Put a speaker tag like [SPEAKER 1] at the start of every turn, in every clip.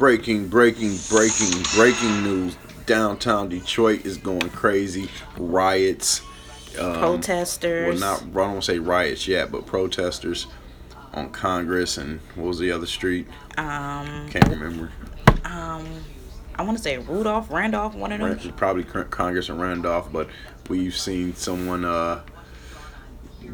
[SPEAKER 1] breaking, breaking, breaking, breaking news. Downtown Detroit is going crazy. Riots. Um,
[SPEAKER 2] Protesters.
[SPEAKER 1] Well, not I don't want to say riots yet, but protesters on Congress and what was the other street?
[SPEAKER 2] Um,
[SPEAKER 1] Can't remember.
[SPEAKER 2] um, I want to say Rudolph, Randolph, one of them.
[SPEAKER 1] Probably Congress and Randolph, but we've seen someone uh,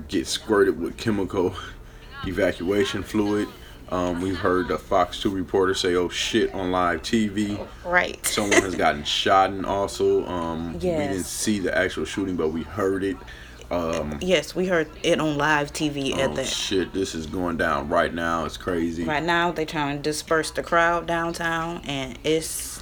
[SPEAKER 1] get squirted with chemical evacuation fluid. Um, we've heard a Fox 2 reporter say, oh shit, on live TV.
[SPEAKER 2] Right.
[SPEAKER 1] Someone has gotten shot and also. Um, We didn't see the actual shooting, but we heard it. Um,
[SPEAKER 2] yes, we heard it on live TV at
[SPEAKER 1] oh
[SPEAKER 2] that.
[SPEAKER 1] shit, this is going down right now. It's crazy.
[SPEAKER 2] Right now, they're trying to disperse the crowd downtown, and it's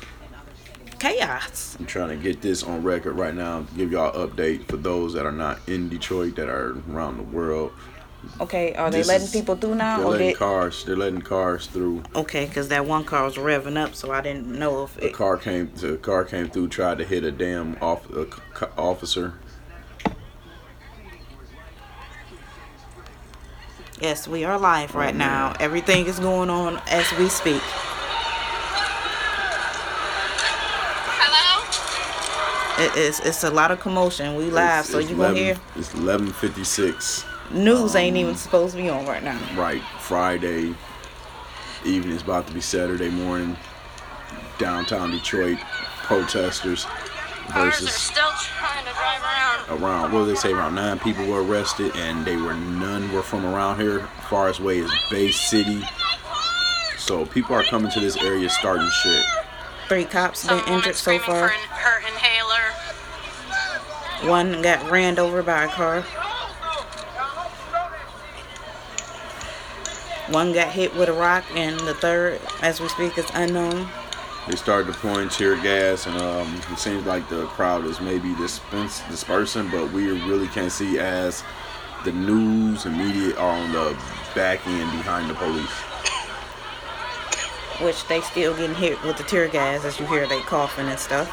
[SPEAKER 2] chaos.
[SPEAKER 1] I'm trying to get this on record right now. Give y'all update for those that are not in Detroit, that are around the world.
[SPEAKER 2] Okay, are they
[SPEAKER 1] This
[SPEAKER 2] letting
[SPEAKER 1] is-
[SPEAKER 2] people through now?
[SPEAKER 1] They're
[SPEAKER 2] Or
[SPEAKER 1] letting
[SPEAKER 2] they,
[SPEAKER 1] cars. They're letting cars through.
[SPEAKER 2] okay, because that one car was revving up, so I didn't know if
[SPEAKER 1] The
[SPEAKER 2] it.
[SPEAKER 1] car came. The car came through. Tried to hit a damn off a c- officer.
[SPEAKER 2] Yes, we are live right
[SPEAKER 1] Oh,
[SPEAKER 2] now. Everything is going on as we speak.
[SPEAKER 3] Hello?
[SPEAKER 2] It is. It's a lot of commotion. We live,
[SPEAKER 1] It's-
[SPEAKER 2] so
[SPEAKER 1] it's
[SPEAKER 2] you gonna hear
[SPEAKER 1] It's 11:56.
[SPEAKER 2] News ain't even um, supposed to be on right now.
[SPEAKER 1] Right, Friday evening. is about to be Saturday morning. Downtown Detroit, protesters
[SPEAKER 3] Cars are
[SPEAKER 1] versus
[SPEAKER 3] still trying to drive around.
[SPEAKER 1] around. What did they say? Around nine people were arrested, and they were none were from around here. Far as way as Bay City. So people are coming to this area starting shit.
[SPEAKER 2] Three cops
[SPEAKER 3] Some
[SPEAKER 2] been
[SPEAKER 3] woman
[SPEAKER 2] injured so far.
[SPEAKER 3] for an- her inhaler.
[SPEAKER 2] One got ran over by a car. One got hit with a rock, and the third, as we speak, is unknown.
[SPEAKER 1] They started deploying tear gas, and um, it seems like the crowd is maybe dispense, dispersing, but we really can't see as the news and media are on the back end behind the police.
[SPEAKER 2] Which they still getting hit with the tear gas, as you hear they coughing and stuff.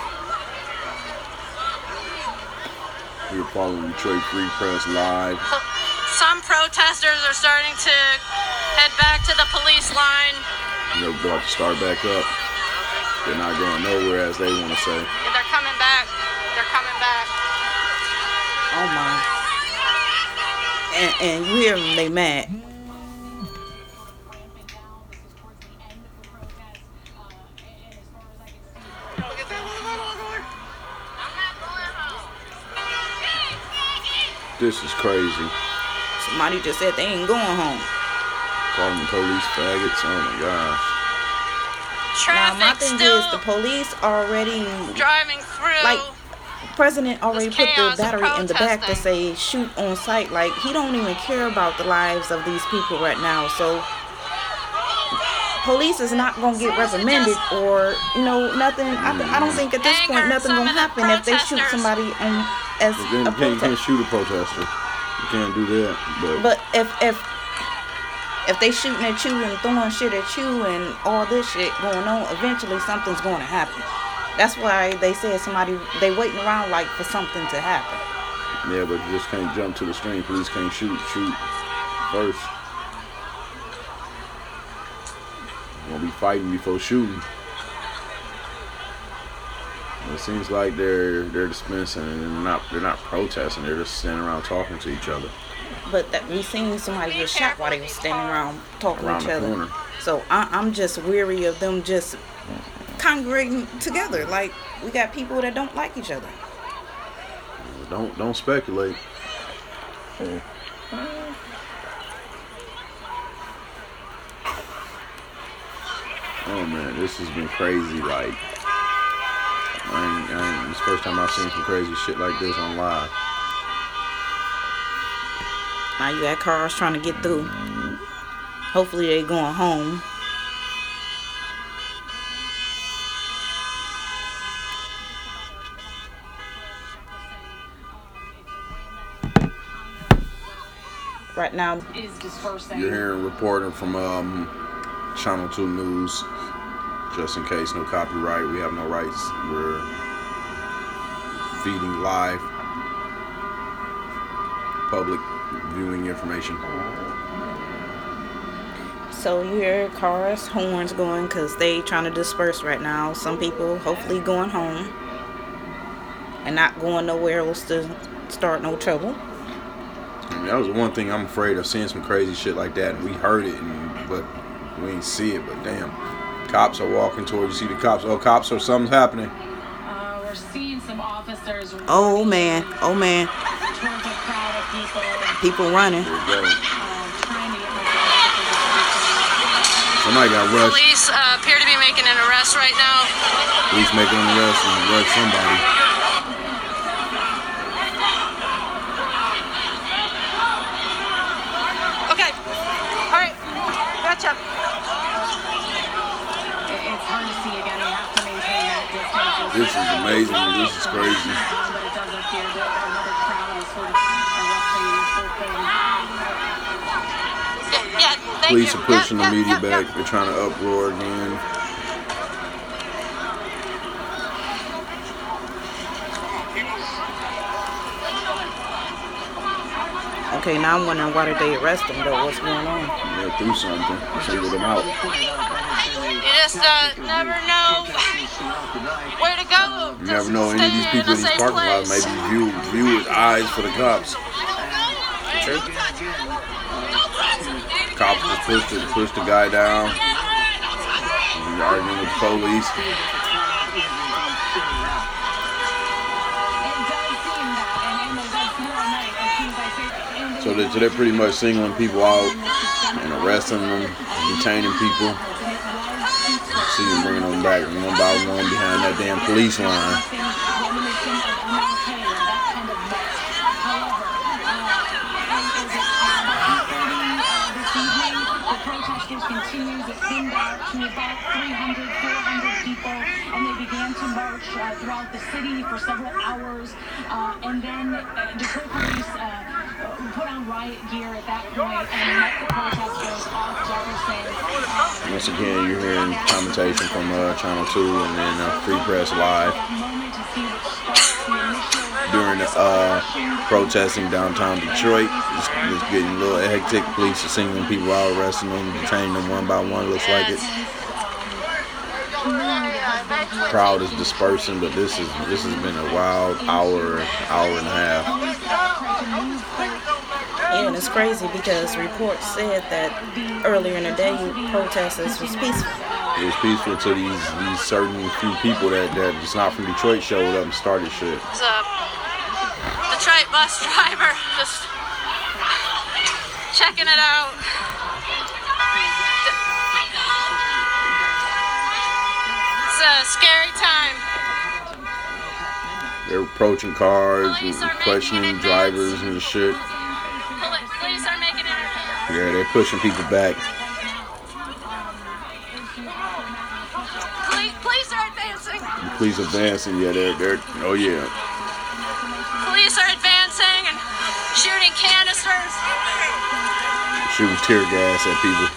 [SPEAKER 1] We're following Detroit Free Press live.
[SPEAKER 3] Some protesters are starting to head back to the police line.
[SPEAKER 1] They're about to start back up. They're not going nowhere, as they want to say.
[SPEAKER 3] Yeah, They're coming back. They're coming back.
[SPEAKER 2] Oh my. And, and you hear them, they mad.
[SPEAKER 1] This is crazy.
[SPEAKER 2] Somebody just said they ain't going home.
[SPEAKER 1] Calling the police faggots. Oh my gosh.
[SPEAKER 2] Now my thing
[SPEAKER 3] still
[SPEAKER 2] is the police already
[SPEAKER 3] driving through.
[SPEAKER 2] like president already put the battery in the back to say shoot on sight. Like he don't even care about the lives of these people right now. So police is not gonna get reprimanded or you know nothing. I, th- I don't think at this point
[SPEAKER 3] Anger
[SPEAKER 2] nothing gonna happen if they shoot somebody on as
[SPEAKER 1] then
[SPEAKER 2] a
[SPEAKER 1] you can't, you can't shoot a protester. You can't do that. But,
[SPEAKER 2] But if if if they shooting at you and throwing shit at you and all this shit going on, eventually something's going to happen. That's why they said somebody they waiting around like for something to happen.
[SPEAKER 1] yeah, but you just can't jump to the stream. Police can't shoot. Shoot first. Gonna be fighting before shooting. It seems like they're they're dispensing and they're not they're not protesting. They're just standing around talking to each other
[SPEAKER 2] But that we seen somebody get shot while they was standing around talking
[SPEAKER 1] around
[SPEAKER 2] to each other.
[SPEAKER 1] corner.
[SPEAKER 2] So I, I'm just weary of them just congregating together. Like we got people that don't like each other.
[SPEAKER 1] Don't don't speculate. Oh man, this has been crazy. Like, I ain't, I ain't, it's the first time I've seen some crazy shit like this on live.
[SPEAKER 2] Now you got cars trying to get through. Hopefully they going home. Right now,
[SPEAKER 4] is dispersing.
[SPEAKER 1] You're hearing reporting from um, Channel Two News. Just in case, no copyright. We have no rights. We're feeding live public viewing information.
[SPEAKER 2] So you hear cars, horns going because they trying to disperse right now. Some people hopefully going home and not going nowhere else to start no trouble.
[SPEAKER 1] I mean, that was the one thing I'm afraid of seeing some crazy shit like that. And we heard it, and, but we ain't see it. But damn, cops are walking towards. You see the cops? Oh, cops! Or something's happening.
[SPEAKER 4] Uh, we're seeing some officers
[SPEAKER 2] Oh man, oh man,
[SPEAKER 4] get most
[SPEAKER 1] Somebody got rushed.
[SPEAKER 3] Police uh, appear to be making an arrest right now.
[SPEAKER 1] Police making an arrest and rush somebody.
[SPEAKER 3] Okay. All right. Gotcha.
[SPEAKER 4] It- It's hard to see again. We have that distance.
[SPEAKER 1] This is amazing. This is crazy. Police
[SPEAKER 3] you.
[SPEAKER 1] are pushing
[SPEAKER 3] Yep,
[SPEAKER 1] the
[SPEAKER 3] yep,
[SPEAKER 1] media
[SPEAKER 3] yep,
[SPEAKER 1] back.
[SPEAKER 3] yep.
[SPEAKER 1] They're trying to uproar again.
[SPEAKER 2] Okay, now I'm wondering why did they arrest them though? What's going on?
[SPEAKER 1] They're through something. Figure them out.
[SPEAKER 3] You just uh, never know where to go.
[SPEAKER 1] You never know any of these people in these parking lots may be view, viewers' eyes for the cops. Cops just pushed pushed the guy down. He's arguing with the police. So they're, so they're pretty much singling people out and arresting them, detaining people. See them bringing them back one by one behind that damn police line.
[SPEAKER 4] Continues. It thinned out to about 300, 400 people, and they began to march uh, throughout the city for several hours. Uh, and then uh, Detroit police uh, put on riot gear at that point and met the protesters off Jefferson. Uh,
[SPEAKER 1] Once again, you're hearing commentation from uh, Channel 2 and then uh, Free Press Live during the uh, protesting downtown Detroit. It's, it's getting a little hectic. Police are singling people out, arresting them, detaining them one by one. Looks like it. Crowd is dispersing, but this is this has been a wild hour, hour and a half.
[SPEAKER 2] Yeah, and it's crazy because reports said that earlier in the day protesters was peaceful.
[SPEAKER 1] It was peaceful to these these certain few people that that just not from Detroit showed up and started shit.
[SPEAKER 3] It's a Detroit bus driver just checking it out. It's a scary time.
[SPEAKER 1] They're approaching cars,
[SPEAKER 3] Police
[SPEAKER 1] and questioning drivers and shit. Yeah, they're pushing people back.
[SPEAKER 3] Police, police are advancing.
[SPEAKER 1] The police advancing. Yeah, they're they're. Oh yeah.
[SPEAKER 3] Police are advancing and shooting canisters.
[SPEAKER 1] shooting tear gas at people.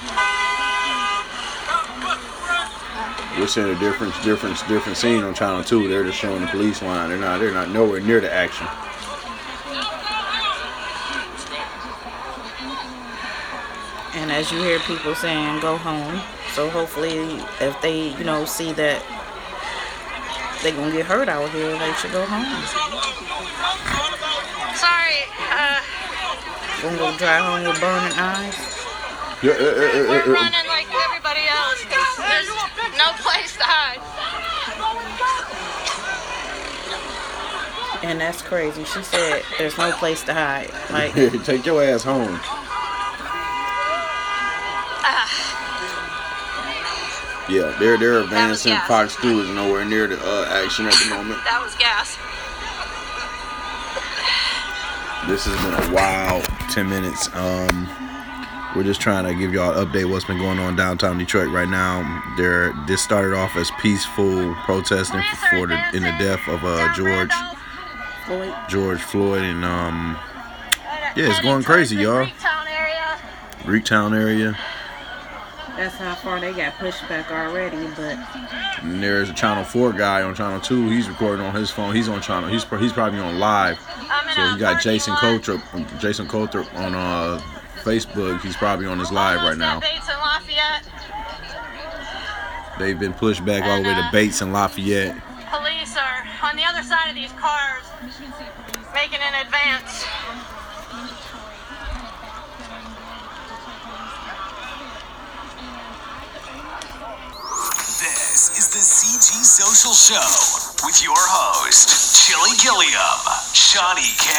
[SPEAKER 1] We're seeing a different, different, different scene on Channel Two. They're just showing the police line. They're not, they're not nowhere near the action.
[SPEAKER 2] And as you hear people saying, go home. So hopefully, if they, you know, see that they gonna get hurt out here, they should go home.
[SPEAKER 3] Sorry, uh,
[SPEAKER 2] Gonna go drive home with burning eyes.
[SPEAKER 1] Yeah, uh, uh, uh,
[SPEAKER 3] we're running like everybody else 'cause there's no place to hide.
[SPEAKER 2] And that's crazy. She said there's no place to hide. Like,
[SPEAKER 1] Take your ass home. Yeah, they're they're advancing.
[SPEAKER 3] gas.
[SPEAKER 1] Fox Two is nowhere near the uh, action at the moment.
[SPEAKER 3] That was gas.
[SPEAKER 1] This has been a wild 10 minutes. Um, we're just trying to give y'all an update what's been going on downtown Detroit right now. There, this started off as peaceful protesting for the in the death of uh, George
[SPEAKER 2] Floyd.
[SPEAKER 1] George Floyd, and um, Yeah, it's going crazy, y'all. Greektown area.
[SPEAKER 2] That's how far they got pushed back already. But
[SPEAKER 1] And there's a Channel 4 guy on Channel 2. He's recording on his phone. He's on Channel. He's he's probably on live. So
[SPEAKER 3] a
[SPEAKER 1] he got Jason
[SPEAKER 3] lot.
[SPEAKER 1] Coulter, Jason Coulter on uh Facebook. He's probably on his live right now.
[SPEAKER 3] Bates and Lafayette.
[SPEAKER 1] They've been pushed back all the way to Bates and Lafayette.
[SPEAKER 3] Police are on the other side of these cars, making an advance.
[SPEAKER 5] Is the CG Social Show with your host, Chili Gilliam, Shawnee K,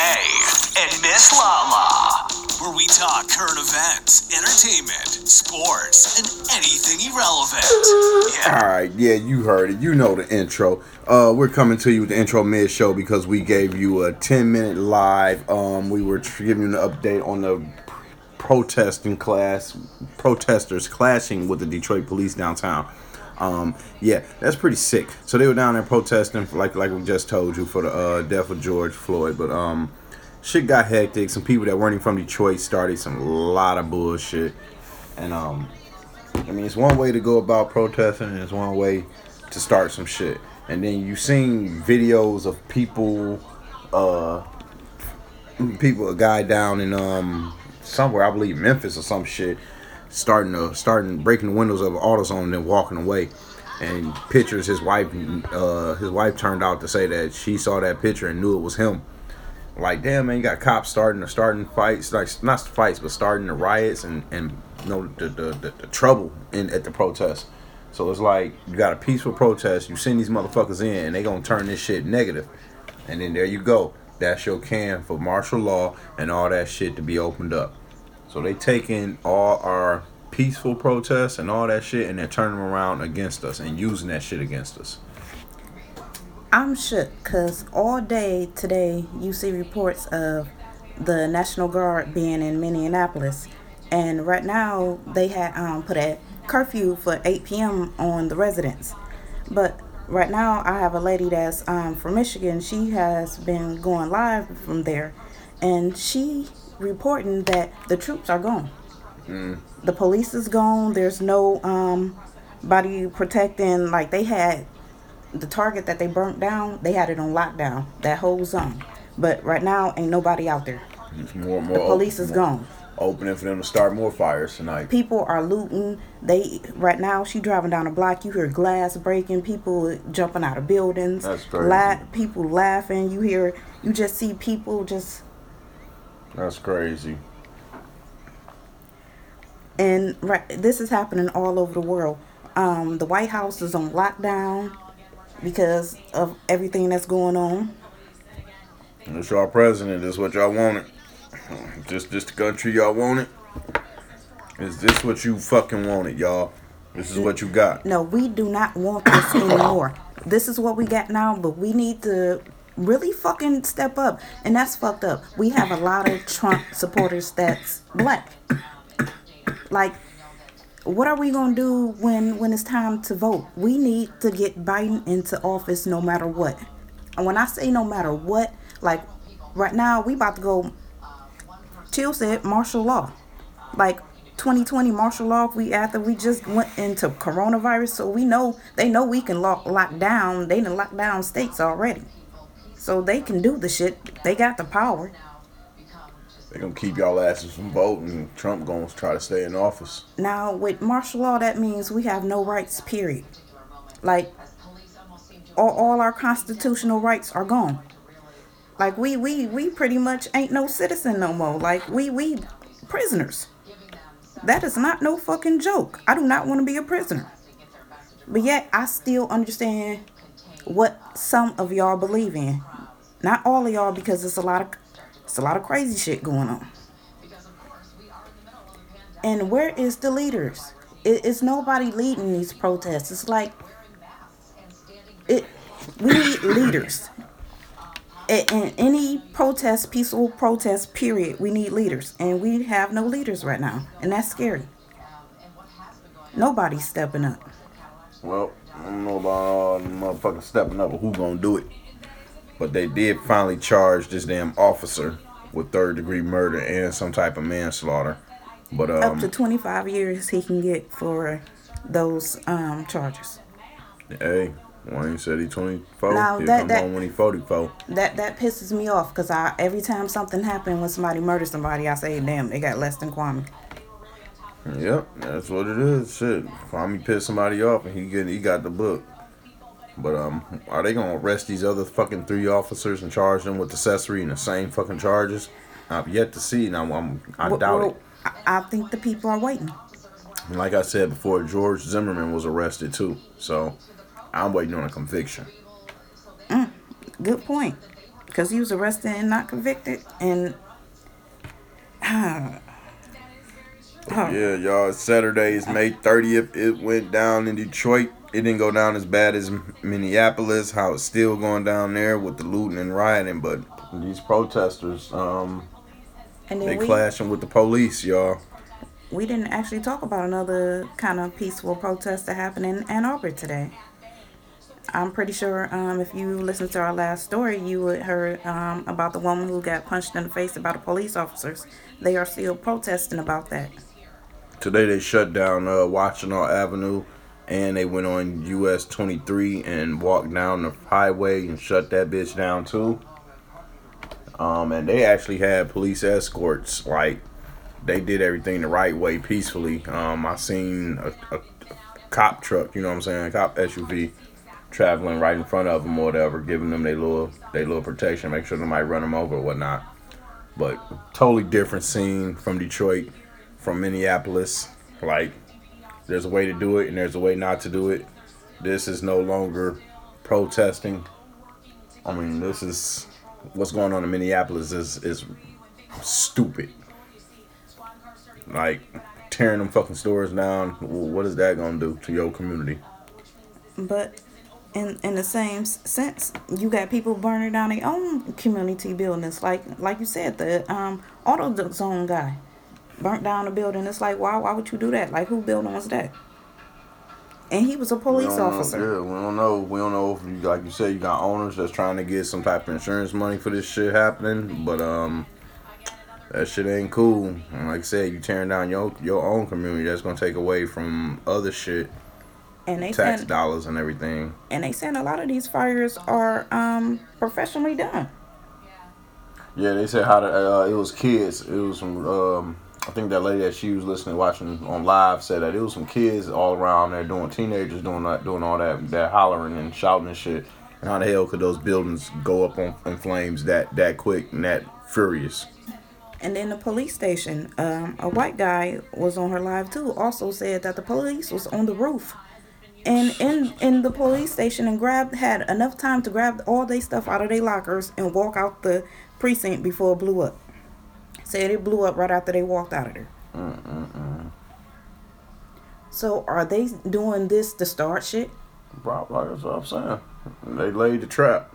[SPEAKER 5] and Miss Lala, where we talk current events, entertainment, sports, and anything irrelevant. Yeah.
[SPEAKER 1] All right, yeah, you heard it. You know the intro. Uh, we're coming to you with the intro mid show because we gave you a 10 minute live. Um, we were giving you an update on the protesting class, protesters clashing with the Detroit police downtown. Um, yeah, that's pretty sick. So they were down there protesting, for, like like we just told you, for the uh, death of George Floyd. But um, shit got hectic. Some people that weren't even from Detroit started some lot of bullshit, and um, I mean, it's one way to go about protesting, and it's one way to start some shit. And then you've seen videos of people, uh, people, a guy down in um somewhere, I believe Memphis or some shit, starting to starting breaking the windows of AutoZone and then walking away. And pictures, his wife, uh, his wife turned out to say that she saw that picture and knew it was him. Like, damn man, you got cops starting to starting fights, like not fights, but starting the riots and and you know the the, the, the trouble in at the protest. So it's like you got a peaceful protest, you send these motherfuckers in, and they gonna turn this shit negative, and then there you go. That's your can for martial law and all that shit to be opened up. So they taking all our peaceful protests and all that shit, and they're turning them around against us and using that shit against us.
[SPEAKER 2] I'm shook because all day today you see reports of the National Guard being in Minneapolis, and right now they had um, put a curfew for 8 p.m. on the residents. But right now I have a lady that's um, from Michigan. She has been going live from there, and she reporting that the troops are gone. The police is gone. There's no um, body protecting. Like they had the target that they burnt down, they had it on lockdown, that whole zone. But right now, ain't nobody out there.
[SPEAKER 1] More more.
[SPEAKER 2] The police
[SPEAKER 1] open-
[SPEAKER 2] is gone.
[SPEAKER 1] Opening for them to start more fires tonight.
[SPEAKER 2] People are looting. They right now, she driving down a block. You hear glass breaking, people jumping out of buildings.
[SPEAKER 1] That's crazy.
[SPEAKER 2] La- people laughing. You hear, you just see people just
[SPEAKER 1] That's crazy.
[SPEAKER 2] and right. This is happening all over the world. Um, the White House is on lockdown because of everything that's going on.
[SPEAKER 1] It's y'all president. This what y'all wanted. Just this the country y'all wanted. Is this what you fucking wanted, y'all? This is what you got.
[SPEAKER 2] No, we do not want this anymore. This is what we got now, but we need to really fucking step up. And that's fucked up. We have a lot of Trump supporters that's black. Like, what are we gonna do when when it's time to vote? We need to get Biden into office no matter what. And when I say no matter what, like right now we about to go Chill said martial law. Like 2020 martial law, we after we just went into coronavirus, so we know they know we can lock lock down. They done lock down states already, so they can do the shit. They got the power.
[SPEAKER 1] They gonna keep y'all asses from voting. Trump gonna try to stay in office.
[SPEAKER 2] Now with martial law, that means we have no rights. Period. Like all, all our constitutional rights are gone. Like we we we pretty much ain't no citizen no more. Like we we prisoners. That is not no fucking joke. I do not want to be a prisoner. But yet I still understand what some of y'all believe in. Not all of y'all because it's a lot of it's a lot of crazy shit going on. And where is the leaders? It, it's nobody leading these protests. It's like it. We need leaders. In, any protest, peaceful protest, period, we need leaders, and we have no leaders right now, and that's scary. Nobody's stepping up.
[SPEAKER 1] Well, I don't know about all the motherfuckers stepping up or who gonna do it. But they did finally charge this damn officer with third degree murder and some type of manslaughter. But
[SPEAKER 2] Up
[SPEAKER 1] um,
[SPEAKER 2] to 25 years he can get for those um, charges.
[SPEAKER 1] hey, Wayne said he 24.
[SPEAKER 2] Now,
[SPEAKER 1] He'll
[SPEAKER 2] that- that-
[SPEAKER 1] on when he 44.
[SPEAKER 2] That that pisses me off because I every time something happened when somebody murders somebody, I say, damn, they got less than Kwame.
[SPEAKER 1] Yep, that's what it is. Shit, Kwame pissed somebody off and he get he got the book. But um, are they gonna arrest these other fucking three officers and charge them with accessory and the same fucking charges? I've yet to see. and I'm, I
[SPEAKER 2] Well,
[SPEAKER 1] doubt
[SPEAKER 2] well,
[SPEAKER 1] it.
[SPEAKER 2] I, I think the people are waiting.
[SPEAKER 1] Like I said before, George Zimmerman was arrested too. So I'm waiting on a conviction.
[SPEAKER 2] Good point. Because he was arrested and not convicted. And
[SPEAKER 1] Yeah, y'all. Saturday is May 30th. It went down in Detroit. It didn't go down as bad as Minneapolis. How it's still going down there with the looting and rioting, but these protesters, um,
[SPEAKER 2] and
[SPEAKER 1] they
[SPEAKER 2] we,
[SPEAKER 1] clashing with the police, y'all.
[SPEAKER 2] we didn't actually talk about another kind of peaceful protest that happened in Ann Arbor today. I'm pretty sure um, if you listened to our last story, you would heard um, about the woman who got punched in the face by the police officers. They are still protesting about that.
[SPEAKER 1] Today they shut down uh, Washington Avenue, and they went on US 23 and walked down the highway and shut that bitch down too. Um, and they actually had police escorts. Like they did everything the right way, peacefully. Um, I seen a, a cop truck, you know what I'm saying, a cop SUV traveling right in front of them or whatever, giving them their little their little protection, make sure nobody run them over or whatnot. But totally different scene from Detroit, from Minneapolis. Like there's a way to do it and there's a way not to do it. This is no longer protesting. I mean, this is what's going on in Minneapolis is is stupid. Like tearing them fucking stores down. What is that gonna do to your community?
[SPEAKER 2] But in in the same sense, you got people burning down their own community buildings. Like like you said, the um auto zone guy burnt down a building. It's like why why would you do that? Like who building was that? And he was a police
[SPEAKER 1] don't know-
[SPEAKER 2] officer.
[SPEAKER 1] yeah, we don't know. We don't know if you like you said you got owners that's trying to get some type of insurance money for this shit happening, but um, that shit ain't cool. And like I said, you tearing down your your own community. That's gonna take away from other shit,
[SPEAKER 2] And they
[SPEAKER 1] tax
[SPEAKER 2] said
[SPEAKER 1] dollars and everything.
[SPEAKER 2] and they saying a lot of these fires are um professionally done.
[SPEAKER 1] Yeah, they said how to. Uh, it was kids. It was some. Um, I think that lady that she was listening, watching on live, said that it was some kids all around there doing teenagers doing that, doing all that, that hollering and shouting and shit. And how the hell could those buildings go up on in flames that that quick and that furious?
[SPEAKER 2] And then the police station, um, a white guy was on her live too. Also said that the police was on the roof, and in in the police station and grabbed had enough time to grab all their stuff out of their lockers and walk out the precinct before it blew up. Said it blew up right after they walked out of there. So are they doing this to start shit?
[SPEAKER 1] Bro, like that's what I'm saying. They laid the trap.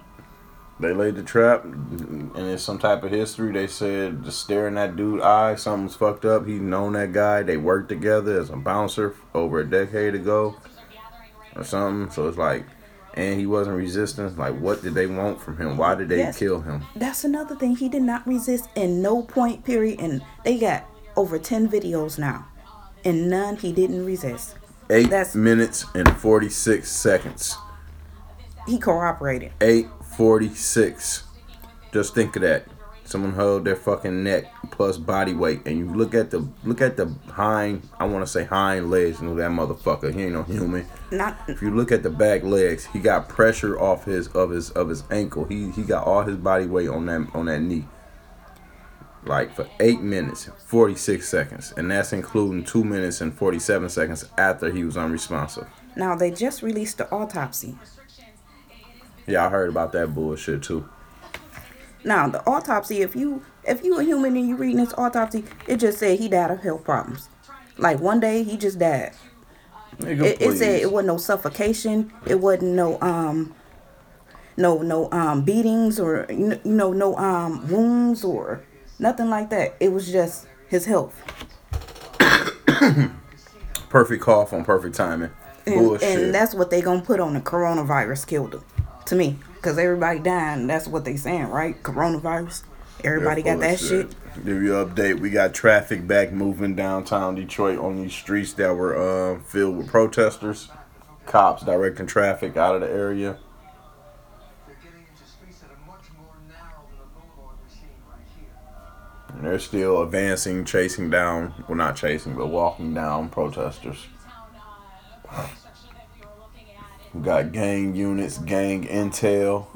[SPEAKER 1] They laid the trap, and it's some type of history. They said just staring that dude eye, something's fucked up. He known that guy. They worked together as a bouncer over a decade ago, or something. So it's like, and he wasn't resisting. Like, what did they want from him? Why did they
[SPEAKER 2] Yes.
[SPEAKER 1] kill him?
[SPEAKER 2] That's another thing. He did not resist in no point period, and they got over ten videos now, and none he didn't resist.
[SPEAKER 1] Eight
[SPEAKER 2] That's-
[SPEAKER 1] minutes and forty six seconds.
[SPEAKER 2] He cooperated.
[SPEAKER 1] Eight forty six. Just think of that. Someone held their fucking neck plus body weight, and you look at the look at the hind. I want to say hind legs. You know that motherfucker. He ain't no human.
[SPEAKER 2] Not
[SPEAKER 1] If you look at the back legs, he got pressure off his of his of his ankle. He he got all his body weight on that on that knee. Like for eight minutes, forty six seconds, and that's including two minutes and forty seven seconds after he was unresponsive.
[SPEAKER 2] now they just released the autopsy.
[SPEAKER 1] Yeah, I heard about that bullshit too.
[SPEAKER 2] Now the autopsy, if you if you a human and you reading this autopsy, it just said he died of health problems. Like one day he just died.
[SPEAKER 1] Nigga,
[SPEAKER 2] It, it said it wasn't no suffocation. It wasn't no um no no um beatings or you know no um wounds or nothing like that. It was just his health.
[SPEAKER 1] perfect cough on perfect timing.
[SPEAKER 2] And, and that's what they gonna put on the coronavirus killed him. To me, because everybody dying. That's what they saying, right? Coronavirus. Everybody got that shit.
[SPEAKER 1] Give you an update. We got traffic back moving downtown Detroit on these streets that were uh, filled with protesters. cops directing traffic out of the area.
[SPEAKER 6] They're getting into streets that are much more narrow than the boulevard we're seeing right here.
[SPEAKER 1] And they're still advancing, chasing down, well, not chasing, but walking down protesters. We got gang units, gang intel.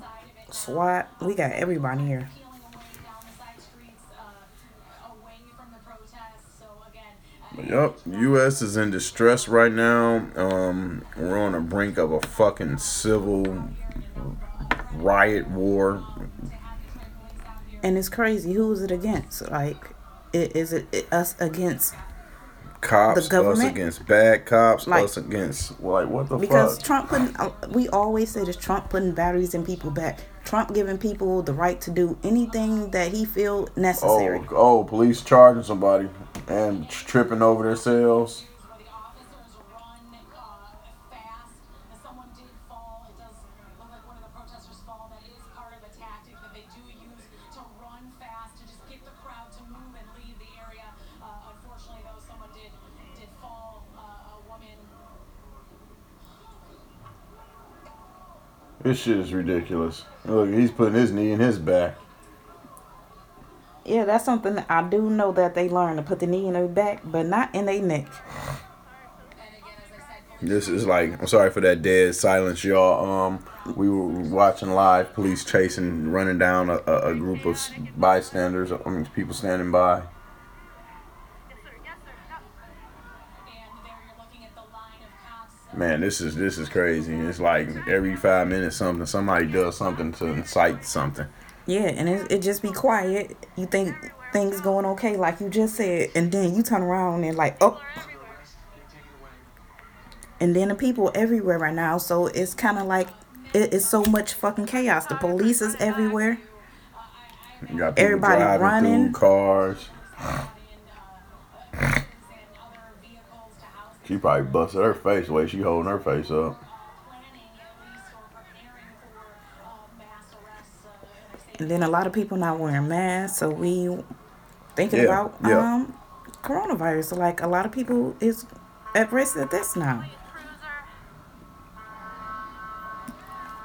[SPEAKER 2] SWAT. We got everybody here.
[SPEAKER 1] Yup, U.S. is in distress right now. Um, we're on the brink of a fucking civil riot war.
[SPEAKER 2] And it's crazy. Who is it against? Like, i- is it it- us against?
[SPEAKER 1] Cops,
[SPEAKER 2] The
[SPEAKER 1] us against bad cops,
[SPEAKER 2] Like-
[SPEAKER 1] us against like what the
[SPEAKER 2] Because
[SPEAKER 1] fuck?
[SPEAKER 2] Because Trump putting, uh, we always say this Trump putting batteries in people back. Trump giving people the right to do anything that he feel necessary.
[SPEAKER 1] Oh, oh, police charging somebody and tripping over themselves. This shit is ridiculous. Look, he's putting his knee in his back.
[SPEAKER 2] Yeah, that's something that I do know that they learn to put the knee in their back, but not in their neck.
[SPEAKER 1] This is like I'm sorry for that dead silence, y'all. Um, we were watching live police chasing, running down a, a, a group of bystanders. I mean, people standing by. Man, this is this is crazy. It's like every five minutes something somebody does something to incite something.
[SPEAKER 2] Yeah, and it, it just be quiet. You think things going okay, like you just said, and then you turn around and like, oh. And then the people everywhere right now, so it's kind of like it, it's so much fucking chaos. The police is everywhere.
[SPEAKER 1] You got
[SPEAKER 2] Everybody running.
[SPEAKER 1] cars. She probably busted her face the way she holding her face up.
[SPEAKER 2] And then a lot of people not wearing masks, so we thinking
[SPEAKER 1] Yeah,
[SPEAKER 2] about
[SPEAKER 1] yeah.
[SPEAKER 2] um coronavirus. So like a lot of people is at risk of this now.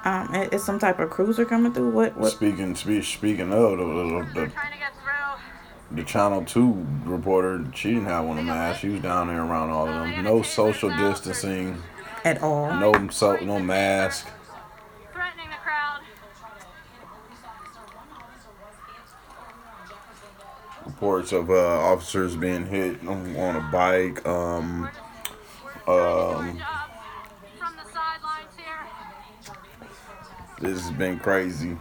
[SPEAKER 2] Um, it- it's some type of cruiser coming through. What? What?
[SPEAKER 1] Speaking speak, speaking of the, the, the,
[SPEAKER 3] Trying to get through.
[SPEAKER 1] The Channel Two reporter, she didn't have one of masks. She was down there around all of them. No social distancing.
[SPEAKER 2] At all?
[SPEAKER 1] No so no mask.
[SPEAKER 3] Threatening the crowd.
[SPEAKER 1] Reports of uh, officers being hit on, on a bike. Um, um,
[SPEAKER 3] Job from the sidelines here.
[SPEAKER 1] this has been crazy.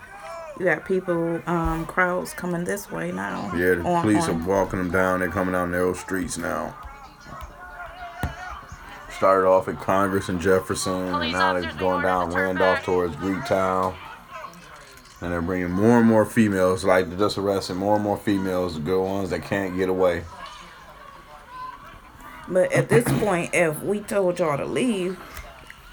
[SPEAKER 2] You got people, um, crowds coming this way now.
[SPEAKER 1] Yeah, the
[SPEAKER 2] On-
[SPEAKER 1] police
[SPEAKER 2] on-
[SPEAKER 1] are walking them down. They're coming down narrow streets now. Started off at Congress and Jefferson, and now they're going down
[SPEAKER 3] to
[SPEAKER 1] Randolph
[SPEAKER 3] back.
[SPEAKER 1] towards Greektown. And they're bringing more and more females, like they're just arresting more and more females, the good ones that can't get away.
[SPEAKER 2] But at this point, if we told y'all to leave,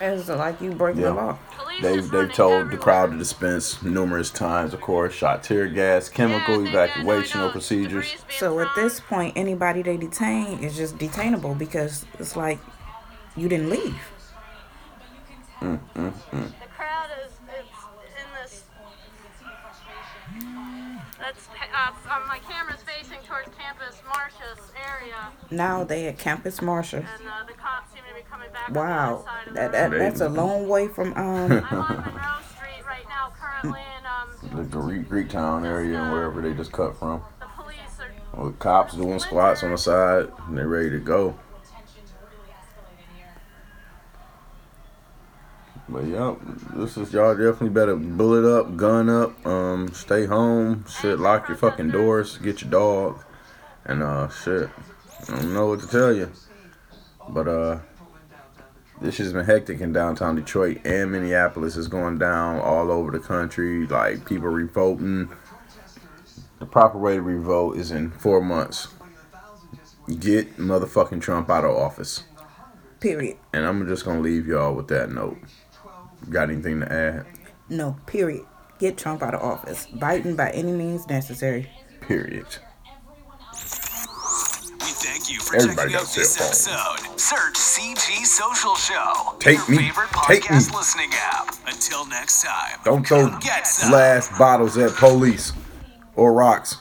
[SPEAKER 2] it's like you breaking the law.
[SPEAKER 3] Police
[SPEAKER 1] They've, they've told the crowd to dispense numerous times, of course, shot tear gas, chemical
[SPEAKER 3] Yeah, they- yeah, no,
[SPEAKER 1] evacuational procedures.
[SPEAKER 2] So at this point, anybody they detain is just detainable because it's like you didn't leave.
[SPEAKER 1] Mm,
[SPEAKER 3] The crowd is it's in this. That's uh, my camera's facing towards Campus Martius area,
[SPEAKER 2] Now they at Campus Martius.
[SPEAKER 3] and uh, the cops
[SPEAKER 2] Wow,
[SPEAKER 3] other side of
[SPEAKER 2] that,
[SPEAKER 3] the
[SPEAKER 2] that that's a long way from um.
[SPEAKER 3] I'm on Monroe Street right now, currently, and um,
[SPEAKER 1] The Greek, Greektown area and wherever they just cut from.
[SPEAKER 3] the police are.
[SPEAKER 1] With cops doing squats on the side, and they're ready to go. But yep, this is y'all definitely better bullet up, gun up, um, stay home, shit, lock your fucking doors, get your dog, and uh, shit. I don't know what to tell you, but uh, this has been hectic in downtown Detroit and Minneapolis. is going down all over the country. Like people revolting. The proper way to revolt is in four months. Get motherfucking Trump out of office.
[SPEAKER 2] Period.
[SPEAKER 1] And I'm just gonna leave y'all with that note. Got anything to add?
[SPEAKER 2] No. Period. Get Trump out of office. Biden by any means necessary.
[SPEAKER 1] Period.
[SPEAKER 5] Thank you for
[SPEAKER 1] Everybody
[SPEAKER 5] checking out this episode. Search CG Social Show.
[SPEAKER 1] Take
[SPEAKER 5] your
[SPEAKER 1] me.
[SPEAKER 5] favorite podcast
[SPEAKER 1] me.
[SPEAKER 5] listening app. Until next time.
[SPEAKER 1] Don't throw glass bottles at police or rocks.